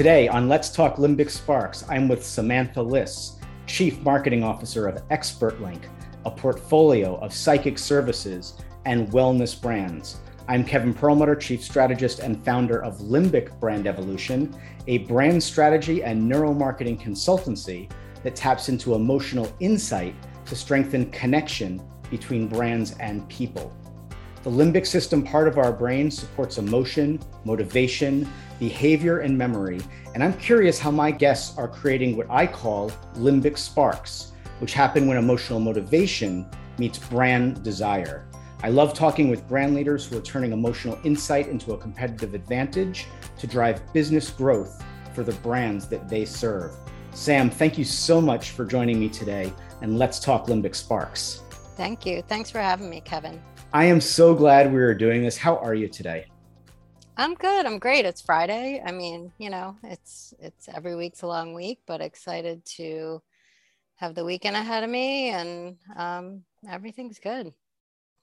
Today on Let's Talk Limbic Sparks, I'm with Samantha Liss, Chief Marketing Officer of ExpertLink, a portfolio of psychic services and wellness brands. I'm Kevin Perlmutter, Chief Strategist and founder of Limbic Brand Evolution, a brand strategy and neuromarketing consultancy that taps into emotional insight to strengthen connection between brands and people. The limbic system part of our brain supports emotion, motivation, behavior, and memory. And I'm curious how my guests are creating what I call limbic sparks, which happen when emotional motivation meets brand desire. I love talking with brand leaders who are turning emotional insight into a competitive advantage to drive business growth for the brands that they serve. Sam, thank you so much for joining me today, and let's talk Limbic Sparks. Thank you. Thanks for having me, Kevin. I am so glad we are doing this. How are you today? I'm good. I'm great. It's Friday. I mean, you know, it's it's every week's a long week, but excited to have the weekend ahead of me, and um, everything's good.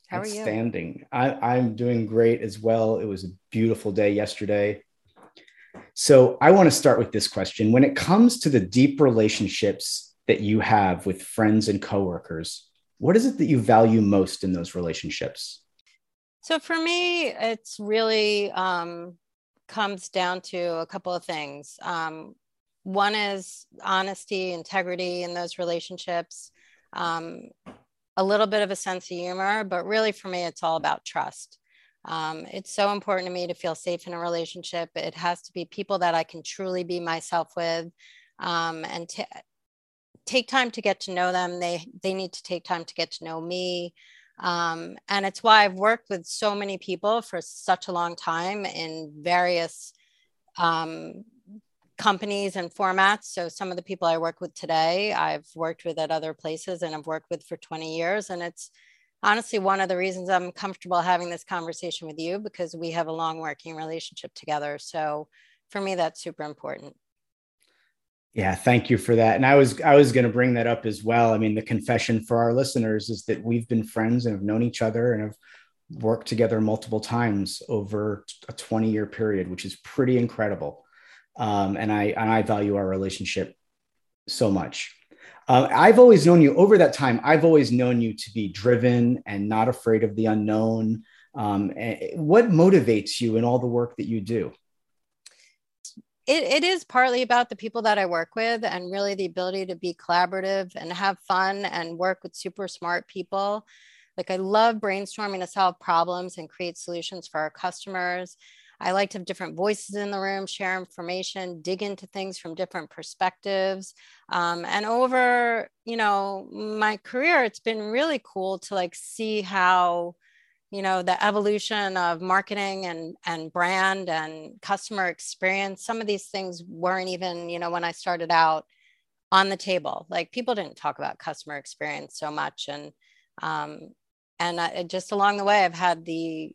How are you? Outstanding. I, I'm doing great as well. It was a beautiful day yesterday. So I want to start with this question. When it comes to the deep relationships that you have with friends and coworkers, what is it that you value most in those relationships? So for me, it's really um, comes down to a couple of things. Um, one is honesty, integrity in those relationships, um, a little bit of a sense of humor, but really for me, it's all about trust. Um, it's so important to me to feel safe in a relationship. It has to be people that I can truly be myself with um, and to take time to get to know them. They they need to take time to get to know me. Um, and it's why I've worked with so many people for such a long time in various um, companies and formats. So some of the people I work with today, I've worked with at other places and I've worked with for 20 years. And it's honestly one of the reasons I'm comfortable having this conversation with you because we have a long working relationship together. So for me, that's super important. Yeah, thank you for that. And I was I was going to bring that up as well. I mean, the confession for our listeners is that we've been friends and have known each other and have worked together multiple times over a 20 year period, which is pretty incredible. Um, and I and I value our relationship so much. Uh, I've always known you over that time. I've always known you to be driven and not afraid of the unknown. Um, what motivates you in all the work that you do? It, it is partly about the people that I work with and really the ability to be collaborative and have fun and work with super smart people. Like I love brainstorming to solve problems and create solutions for our customers. I like to have different voices in the room, share information, dig into things from different perspectives. Um, and over, you know, my career, it's been really cool to like see how you know the evolution of marketing and and brand and customer experience some of these things weren't even you know when i started out on the table. Like people didn't talk about customer experience so much. And um and I, just along the way i've had the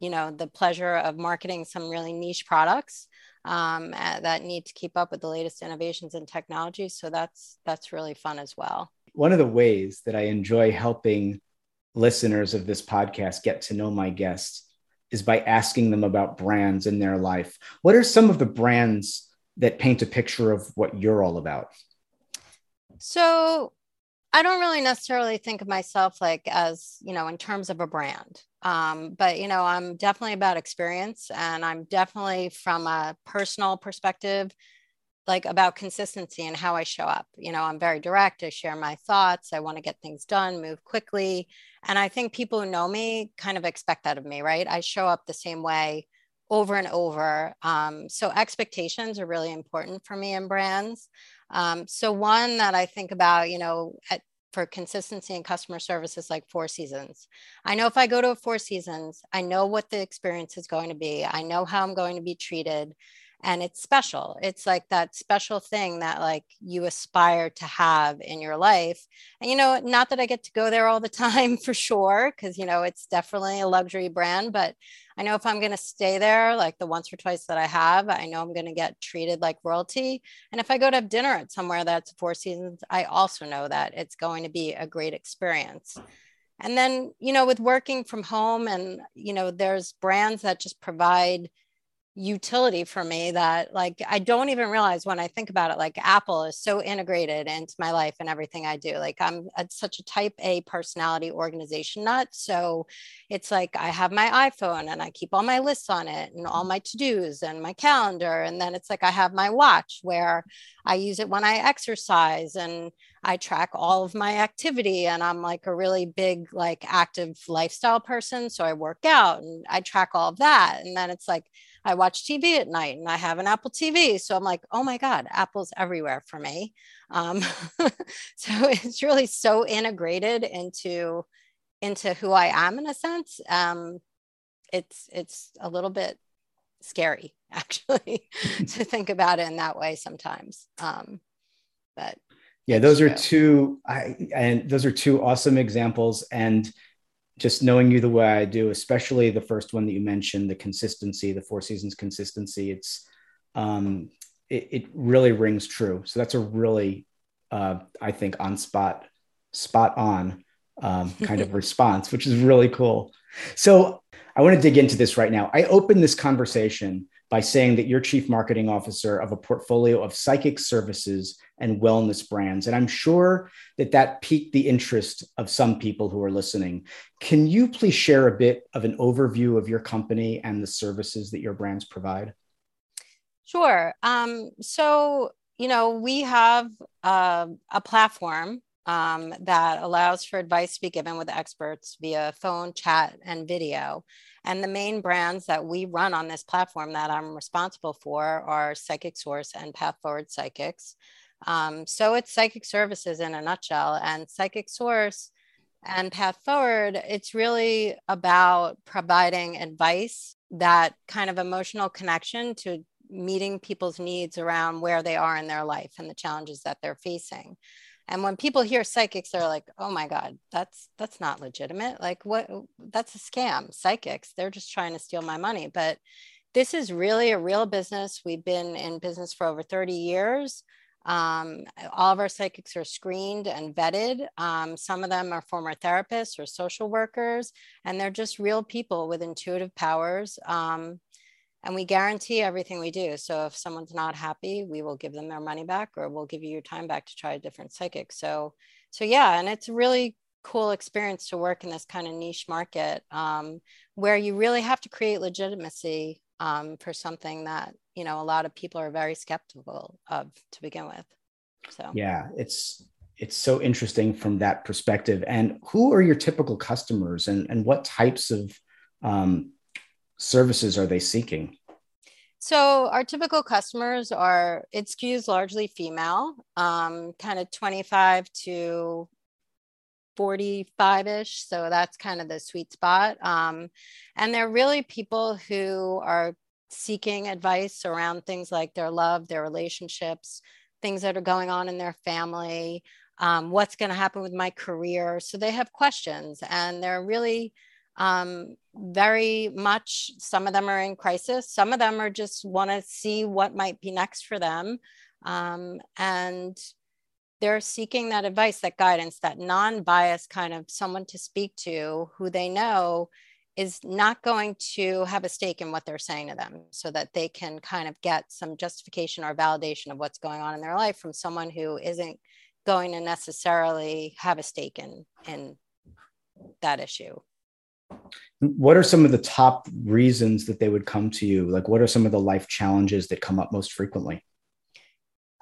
you know the pleasure of marketing some really niche products um, that need to keep up with the latest innovations in technology. So that's that's really fun as well. One of the ways that i enjoy helping listeners of this podcast get to know my guests is by asking them about brands in their life. What are some of the brands that paint a picture of what you're all about? So, I don't really necessarily think of myself like as, you know, in terms of a brand. Um, but, you know, I'm definitely about experience and I'm definitely from a personal perspective like about consistency and how I show up. You know, I'm very direct. I share my thoughts. I want to get things done, move quickly. And I think people who know me kind of expect that of me, right? I show up the same way over and over. Um, so expectations are really important for me in brands. Um, so one that I think about, you know, at, for consistency and customer service is like Four Seasons. I know if I go to a Four Seasons, I know what the experience is going to be. I know how I'm going to be treated and it's special. It's like that special thing that like you aspire to have in your life. And you know not that i get to go there all the time for sure because you know it's definitely a luxury brand but i know if i'm going to stay there like the once or twice that i have i know i'm going to get treated like royalty. And if i go to have dinner at somewhere that's four seasons i also know that it's going to be a great experience. And then you know with working from home and you know there's brands that just provide utility for me that like I don't even realize when I think about it like Apple is so integrated into my life and everything I do like I'm a, such a type A personality organization nut so it's like I have my iPhone and I keep all my lists on it and all mm. my to-dos and my calendar and then it's like I have my watch where I use it when I exercise and I track all of my activity and I'm like a really big like active lifestyle person so I work out and I track all of that and then it's like I watch TV at night and I have an Apple TV. So I'm like, oh my God, Apple's everywhere for me. Um, so it's really so integrated into into who I am in a sense. Um, it's it's a little bit scary actually to think about it in that way sometimes. Um, but yeah, those are two I, and those are two awesome examples. And just knowing you the way I do, especially the first one that you mentioned, the consistency, the four seasons consistency, it's um, it, it really rings true. So that's a really, uh, I think, on spot, spot on um, kind of response, which is really cool. So I want to dig into this right now. I opened this conversation by saying that you're chief marketing officer of a portfolio of psychic services and wellness brands. And I'm sure that that piqued the interest of some people who are listening. Can you please share a bit of an overview of your company and the services that your brands provide? Sure. Um, so, you know, we have uh, a platform um, that allows for advice to be given with experts via phone, chat, and video. And the main brands that we run on this platform that I'm responsible for are Psychic Source and Path Forward Psychics. Um, so it's psychic services in a nutshell. And Psychic Source and Path Forward, it's really about providing advice, that kind of emotional connection to meeting people's needs around where they are in their life and the challenges that they're facing and when people hear psychics they're like oh my god that's that's not legitimate. Like what that's a scam. Psychics they're just trying to steal my money. But this is really a real business. We've been in business for over 30 years. Um, all of our psychics are screened and vetted. Um, some of them are former therapists or social workers and they're just real people with intuitive powers. Um, and we guarantee everything we do. So if someone's not happy, we will give them their money back or we'll give you your time back to try a different psychic. So, so yeah, and it's a really cool experience to work in this kind of niche market um, where you really have to create legitimacy um, for something that, you know, a lot of people are very skeptical of to begin with. So, yeah, it's, it's so interesting from that perspective. And who are your typical customers and, and what types of um, services are they seeking? So our typical customers are it skews largely female, um, kind of 25 to 45 ish. So that's kind of the sweet spot. Um, and they're really people who are seeking advice around things like their love, their relationships, things that are going on in their family, um, what's going to happen with my career. So they have questions and they're really um, very much some of them are in crisis. Some of them are just want to see what might be next for them. Um, and they're seeking that advice that guidance that non-biased kind of someone to speak to who they know is not going to have a stake in what they're saying to them so that they can kind of get some justification or validation of what's going on in their life from someone who isn't going to necessarily have a stake in in that issue what are some of the top reasons that they would come to you? Like, what are some of the life challenges that come up most frequently?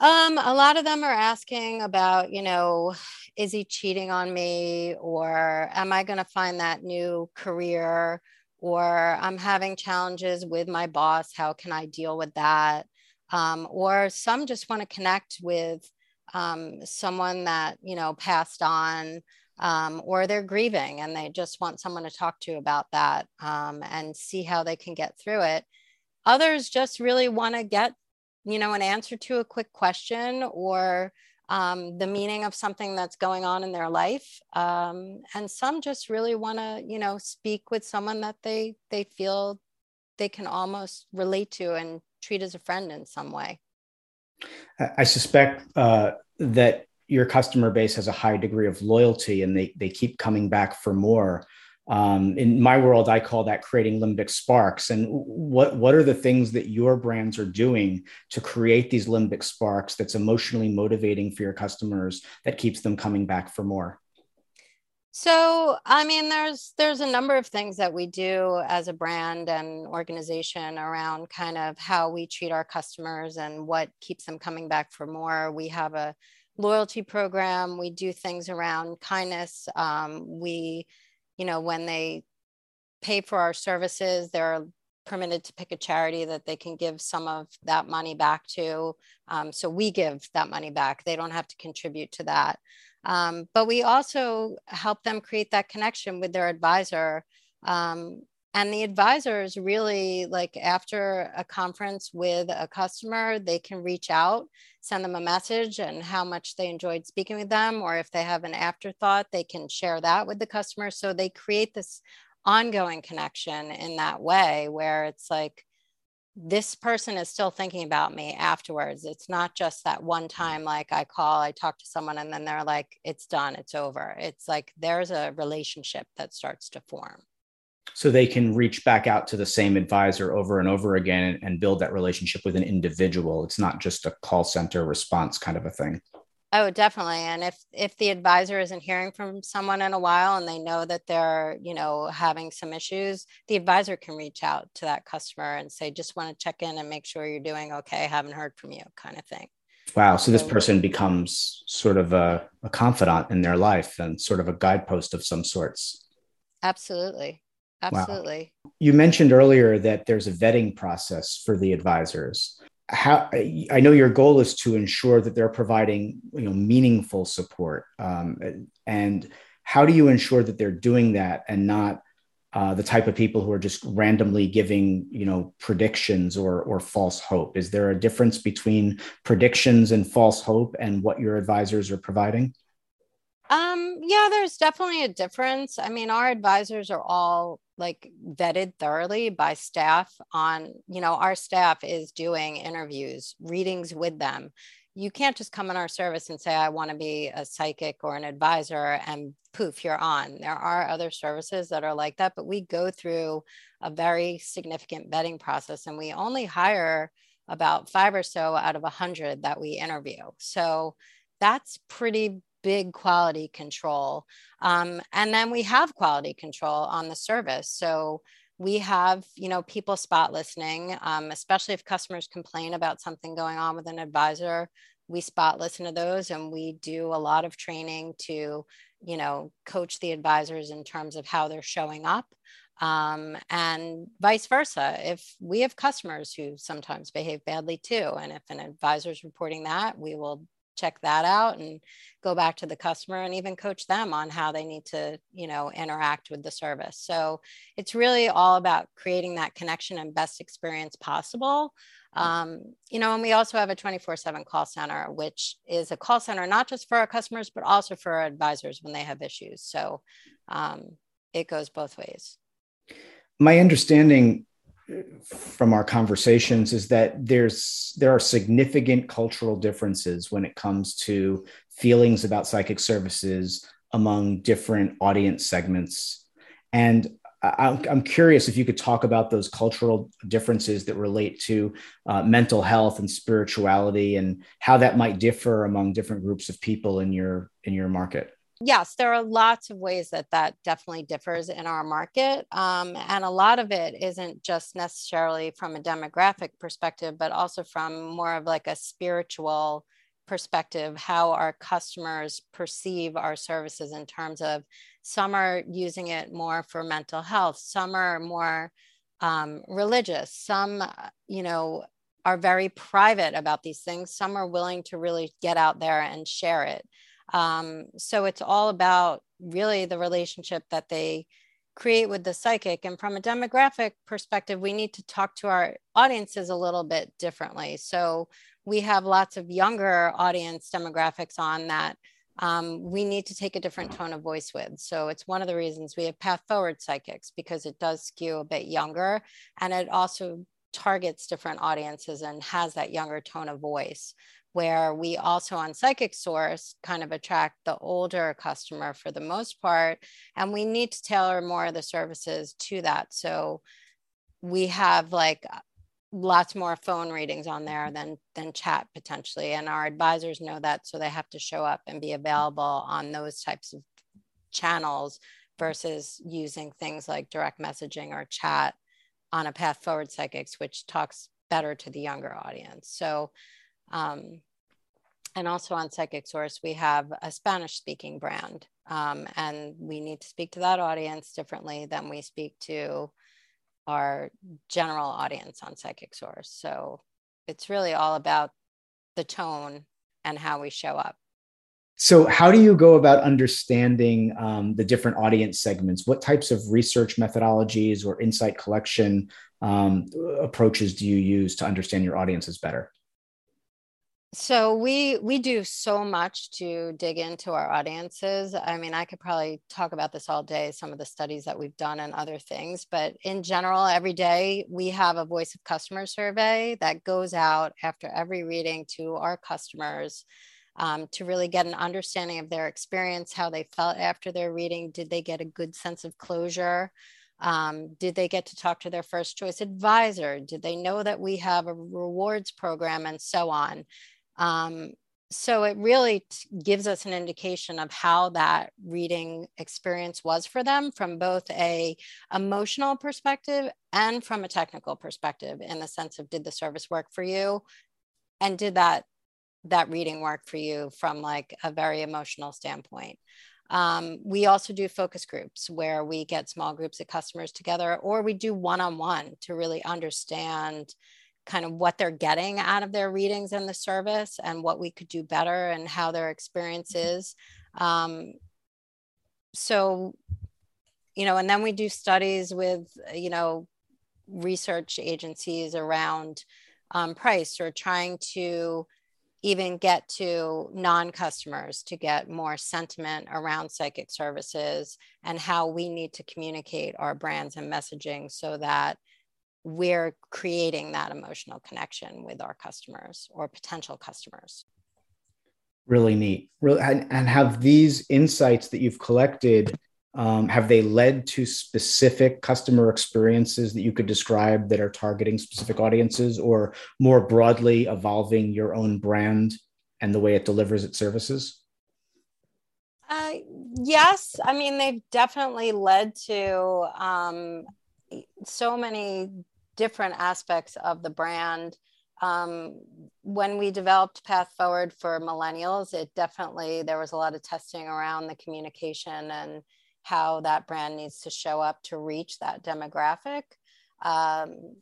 Um, a lot of them are asking about, you know, is he cheating on me? Or am I going to find that new career? Or I'm having challenges with my boss. How can I deal with that? Um, or some just want to connect with um, someone that, you know, passed on um, or they're grieving and they just want someone to talk to about that um, and see how they can get through it. Others just really want to get, you know, an answer to a quick question or um, the meaning of something that's going on in their life. Um, and some just really want to, you know, speak with someone that they they feel they can almost relate to and treat as a friend in some way. I suspect uh, that your customer base has a high degree of loyalty and they, they keep coming back for more. Um, in my world, I call that creating limbic sparks. And what what are the things that your brands are doing to create these limbic sparks that's emotionally motivating for your customers that keeps them coming back for more? So, I mean, there's there's a number of things that we do as a brand and organization around kind of how we treat our customers and what keeps them coming back for more. We have a loyalty program. We do things around kindness. Um, we you know, when they pay for our services, they're permitted to pick a charity that they can give some of that money back to. Um, so we give that money back. They don't have to contribute to that. Um, but we also help them create that connection with their advisor um, and the advisors really like after a conference with a customer they can reach out send them a message and how much they enjoyed speaking with them or if they have an afterthought they can share that with the customer. So they create this ongoing connection in that way where it's like this person is still thinking about me afterwards. It's not just that one time like i call i talk to someone and then they're like it's done. It's over it's like there's a relationship that starts to form so they can reach back out to the same advisor over and over again and build that relationship with an individual. It's not just a call center response kind of a thing. Oh definitely. And if if the advisor isn't hearing from someone in a while and they know that they're you know having some issues the advisor can reach out to that customer and say just want to check in and make sure you're doing okay. Haven't heard from you kind of thing. Wow. So this person becomes sort of a, a confidant in their life and sort of a guidepost of some sorts. Absolutely Absolutely. Wow. You mentioned earlier that there's a vetting process for the advisors. How I know your goal is to ensure that they're providing you know meaningful support, um, and how do you ensure that they're doing that and not uh, the type of people who are just randomly giving you know predictions or or false hope? Is there a difference between predictions and false hope and what your advisors are providing? Um, yeah, there's definitely a difference. I mean, our advisors are all like vetted thoroughly by staff on, you know, our staff is doing interviews, readings with them. You can't just come in our service and say, I want to be a psychic or an advisor and poof, you're on. There are other services that are like that, but we go through a very significant vetting process and we only hire about five or so out of a hundred that we interview. So that's pretty big quality control. Um, and then we have quality control on the service. So we have, you know, people spot listening, um, especially if customers complain about something going on with an advisor. We spot listen to those and we do a lot of training to, you know, coach the advisors in terms of how they're showing up. Um, and vice versa. If we have customers who sometimes behave badly too, and if an advisor is reporting that, we will check that out and go back to the customer and even coach them on how they need to you know interact with the service. So it's really all about creating that connection and best experience possible. Um, you know and we also have a 24-7 call center which is a call center not just for our customers but also for our advisors when they have issues. So um, it goes both ways. My understanding from our conversations is that there's there are significant cultural differences when it comes to feelings about psychic services among different audience segments. And I'm curious if you could talk about those cultural differences that relate to uh, mental health and spirituality and how that might differ among different groups of people in your in your market yes, there are lots of ways that that definitely differs in our market. Um, and a lot of it isn't just necessarily from a demographic perspective, but also from more of like a spiritual perspective, how our customers perceive our services in terms of some are using it more for mental health, some are more um, religious, some, you know, are very private about these things, some are willing to really get out there and share it. Um, so it's all about really the relationship that they create with the psychic. And from a demographic perspective, we need to talk to our audiences a little bit differently. So we have lots of younger audience demographics on that um, we need to take a different tone of voice with. So it's one of the reasons we have path forward psychics because it does skew a bit younger and it also targets different audiences and has that younger tone of voice where we also on psychic source kind of attract the older customer for the most part and we need to tailor more of the services to that. So we have like uh, lots more phone readings on there than than chat potentially and our advisors know that so they have to show up and be available on those types of channels versus using things like direct messaging or chat on a path forward psychics which talks better to the younger audience. So um, and also on psychic source we have a spanish speaking brand. Um, and we need to speak to that audience differently than we speak to our general audience on psychic source. So it's really all about the tone and how we show up. So how do you go about understanding um, the different audience segments? What types of research methodologies or insight collection um, approaches do you use to understand your audiences better so we we do so much to dig into our audiences. I mean i could probably talk about this all day some of the studies that we've done and other things but in general every day we have a voice of customer survey that goes out after every reading to our customers um, to really get an understanding of their experience how they felt after their reading. Did they get a good sense of closure? Um, did they get to talk to their first choice advisor? Did they know that we have a rewards program and so on um, so it really gives us an indication of how that reading experience was for them from both a emotional perspective and from a technical perspective in the sense of did the service work for you? And did that that reading work for you from like a very emotional standpoint? Um, we also do focus groups where we get small groups of customers together or we do one-on-one to really understand kind of what they're getting out of their readings in the service and what we could do better and how their experience mm-hmm. is. Um, so, you know, and then we do studies with, you know, research agencies around um, price or trying to even get to non customers to get more sentiment around psychic services and how we need to communicate our brands and messaging so that we're creating that emotional connection with our customers or potential customers. Really neat. Really, and, and have these insights that you've collected um, have they led to specific customer experiences that you could describe that are targeting specific audiences, or more broadly evolving your own brand and the way it delivers its services? Uh, yes, I mean they've definitely led to um, so many different aspects of the brand. Um, when we developed Path Forward for millennials, it definitely, there was a lot of testing around the communication and how that brand needs to show up to reach that demographic. Um,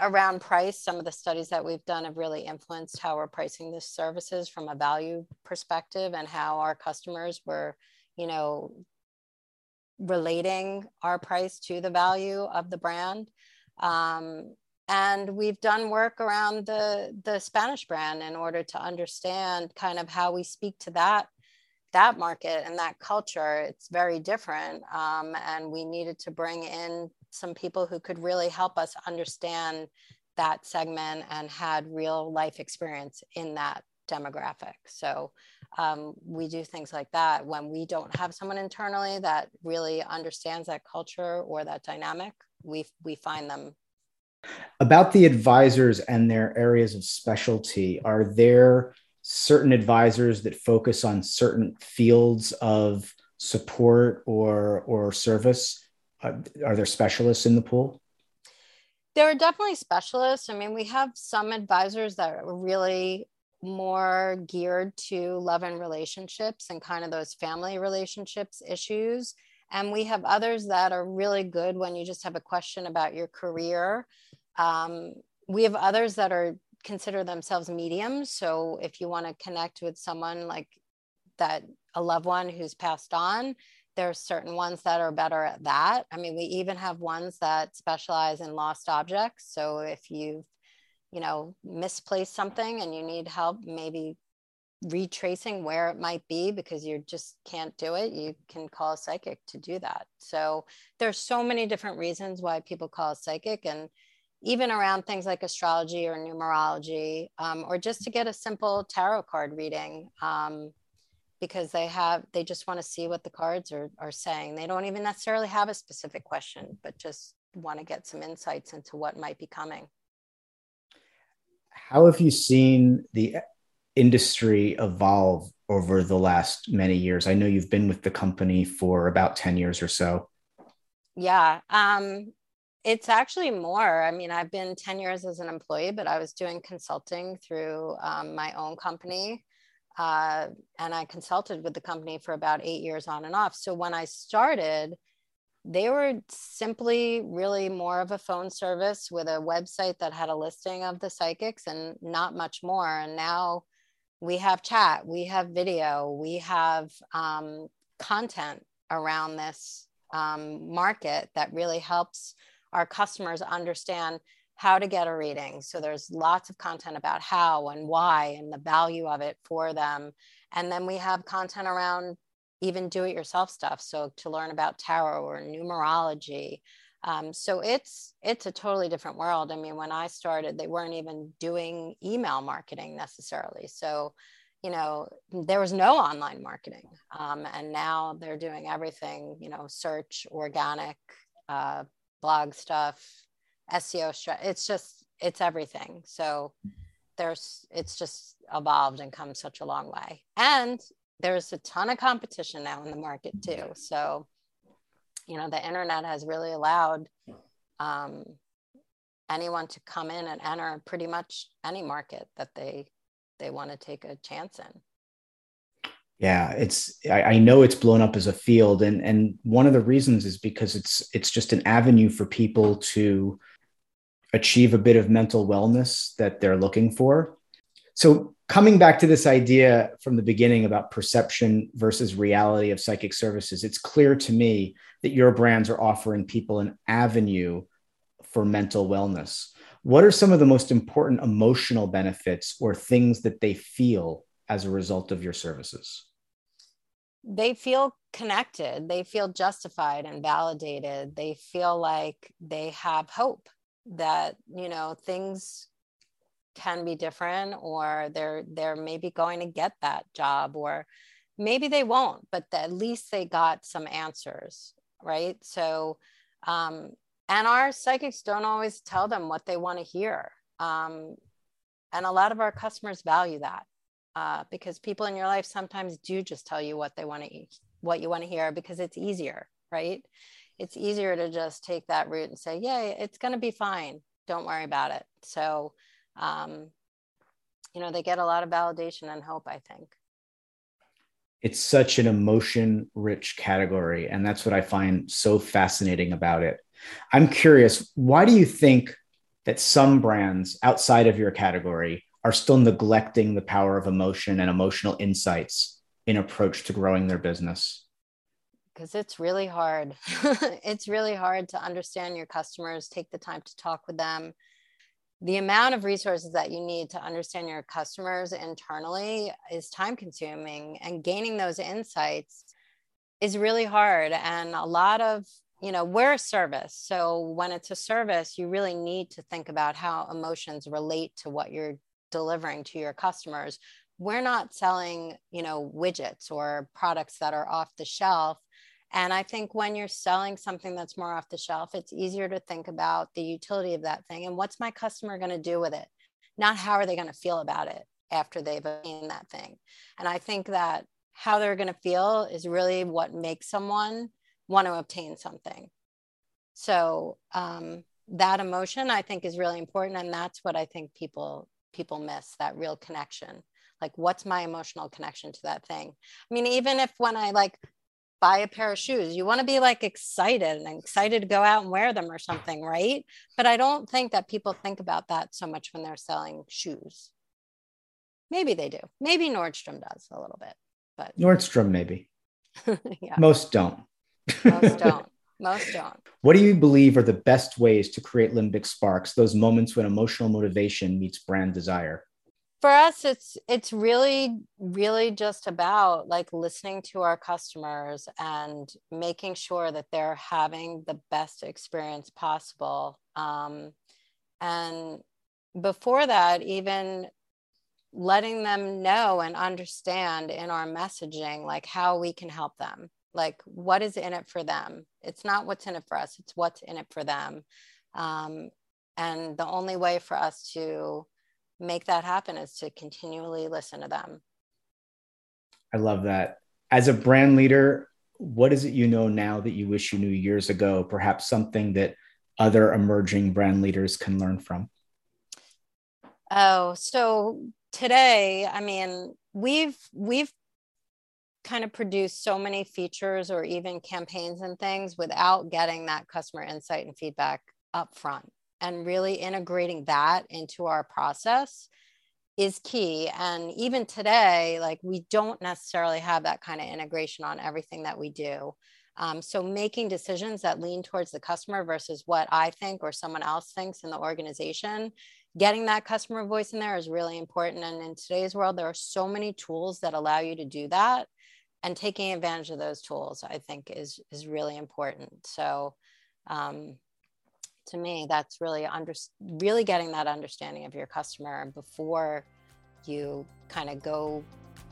around price, some of the studies that we've done have really influenced how we're pricing the services from a value perspective and how our customers were, you know, relating our price to the value of the brand. Um, and we've done work around the, the Spanish brand in order to understand kind of how we speak to that that market and that culture. It's very different. Um, and we needed to bring in some people who could really help us understand that segment and had real life experience in that demographic. So um, we do things like that when we don't have someone internally that really understands that culture or that dynamic we we find them about the advisors and their areas of specialty, are there certain advisors that focus on certain fields of support or or service? Uh, are there specialists in the pool? There are definitely specialists. I mean, we have some advisors that are really more geared to love and relationships and kind of those family relationships issues. And we have others that are really good when you just have a question about your career. Um, we have others that are consider themselves mediums. So if you want to connect with someone like that, a loved one who's passed on, there's certain ones that are better at that. I mean, we even have ones that specialize in lost objects. So if you've, you know, misplaced something and you need help, maybe retracing where it might be because you just can't do it you can call a psychic to do that so there's so many different reasons why people call a psychic and even around things like astrology or numerology, um, or just to get a simple tarot card reading. Um, because they have they just want to see what the cards are, are saying they don't even necessarily have a specific question but just want to get some insights into what might be coming how have you seen the industry evolve over the last many years i know you've been with the company for about 10 years or so yeah um, it's actually more. I mean, I've been 10 years as an employee, but I was doing consulting through um, my own company. Uh, and I consulted with the company for about eight years on and off. So when I started, they were simply really more of a phone service with a website that had a listing of the psychics and not much more. And now we have chat, we have video, we have um, content around this um, market that really helps our customers understand how to get a reading. So there's lots of content about how and why and the value of it for them. And then we have content around even do it yourself stuff. So to learn about tarot or numerology. Um, so it's it's a totally different world. I mean, when I started, they weren't even doing email marketing necessarily. So, you know, there was no online marketing, um, and now they're doing everything. You know, search, organic, uh, blog stuff, SEO. It's just it's everything. So there's it's just evolved and come such a long way. And there's a ton of competition now in the market too. So you know the internet has really allowed um, anyone to come in and enter pretty much any market that they they want to take a chance in. Yeah it's I, I, know it's blown up as a field and and one of the reasons is because it's it's just an avenue for people to achieve a bit of mental wellness that they're looking for. So coming back to this idea from the beginning about perception versus reality of psychic services it's clear to me that your brands are offering people an avenue for mental wellness. What are some of the most important emotional benefits or things that they feel as a result of your services? They feel connected. They feel justified and validated. They feel like they have hope that you know things can be different or they're they're maybe going to get that job or maybe they won't but at least they got some answers right? So um and our psychics don't always tell them what they want to hear um and a lot of our customers value that uh, because people in your life sometimes do just tell you what they want to what you want to hear because it's easier right? It's easier to just take that route and say yeah it's going to be fine. Don't worry about it. So um, you know they get a lot of validation and hope i think it's such an emotion rich category and that's what i find so fascinating about it i'm curious why do you think that some brands outside of your category are still neglecting the power of emotion and emotional insights in approach to growing their business? Because it's really hard. it's really hard to understand your customers, take the time to talk with them. The amount of resources that you need to understand your customers internally is time consuming, and gaining those insights is really hard. And a lot of you know we're a service so when it's a service you really need to think about how emotions relate to what you're delivering to your customers we're not selling you know widgets or products that are off the shelf and i think when you're selling something that's more off the shelf it's easier to think about the utility of that thing and what's my customer going to do with it? Not how are they going to feel about it after they've obtained that thing. And i think that how they're going to feel is really what makes someone want to obtain something. So um, that emotion i think is really important and that's what i think people people miss that real connection. Like what's my emotional connection to that thing? I mean even if when i like buy a pair of shoes. You want to be like excited and excited to go out and wear them or something right? But i don't think that people think about that so much when they're selling shoes. Maybe they do. Maybe nordstrom does a little bit but nordstrom maybe. Yeah. most don't. Most don't. Most don't. What do you believe are the best ways to create limbic sparks, those moments when emotional motivation meets brand desire? For us, it's it's really, really just about like listening to our customers and making sure that they're having the best experience possible. Um, and before that even letting them know and understand in our messaging like how we can help them like what is in it for them it's not what's in it for us it's what's in it for them um, and the only way for us to make that happen is to continually listen to them. I love that. As a brand leader what is it you know now that you wish you knew years ago? Perhaps something that other emerging brand leaders can learn from? Oh so today i mean we've we've kind of produced so many features or even campaigns and things without getting that customer insight and feedback up front and really integrating that into our process is key and even today like we don't necessarily have that kind of integration on everything that we do um, so making decisions that lean towards the customer versus what i think or someone else thinks in the organization getting that customer voice in there is really important. And in today's world, there are so many tools that allow you to do that. And taking advantage of those tools, I think, is is really important. So, um, to me, that's really under really getting that understanding of your customer before you kind of go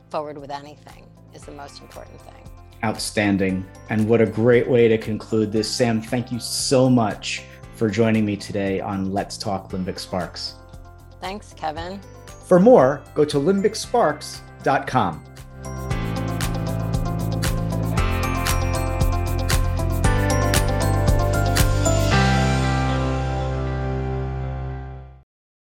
forward with anything is the most important thing. Outstanding. And what a great way to conclude this. Sam, thank you so much for joining me today on Let's Talk Limbic Sparks. Thanks, Kevin. For more, go to limbicsparks.com.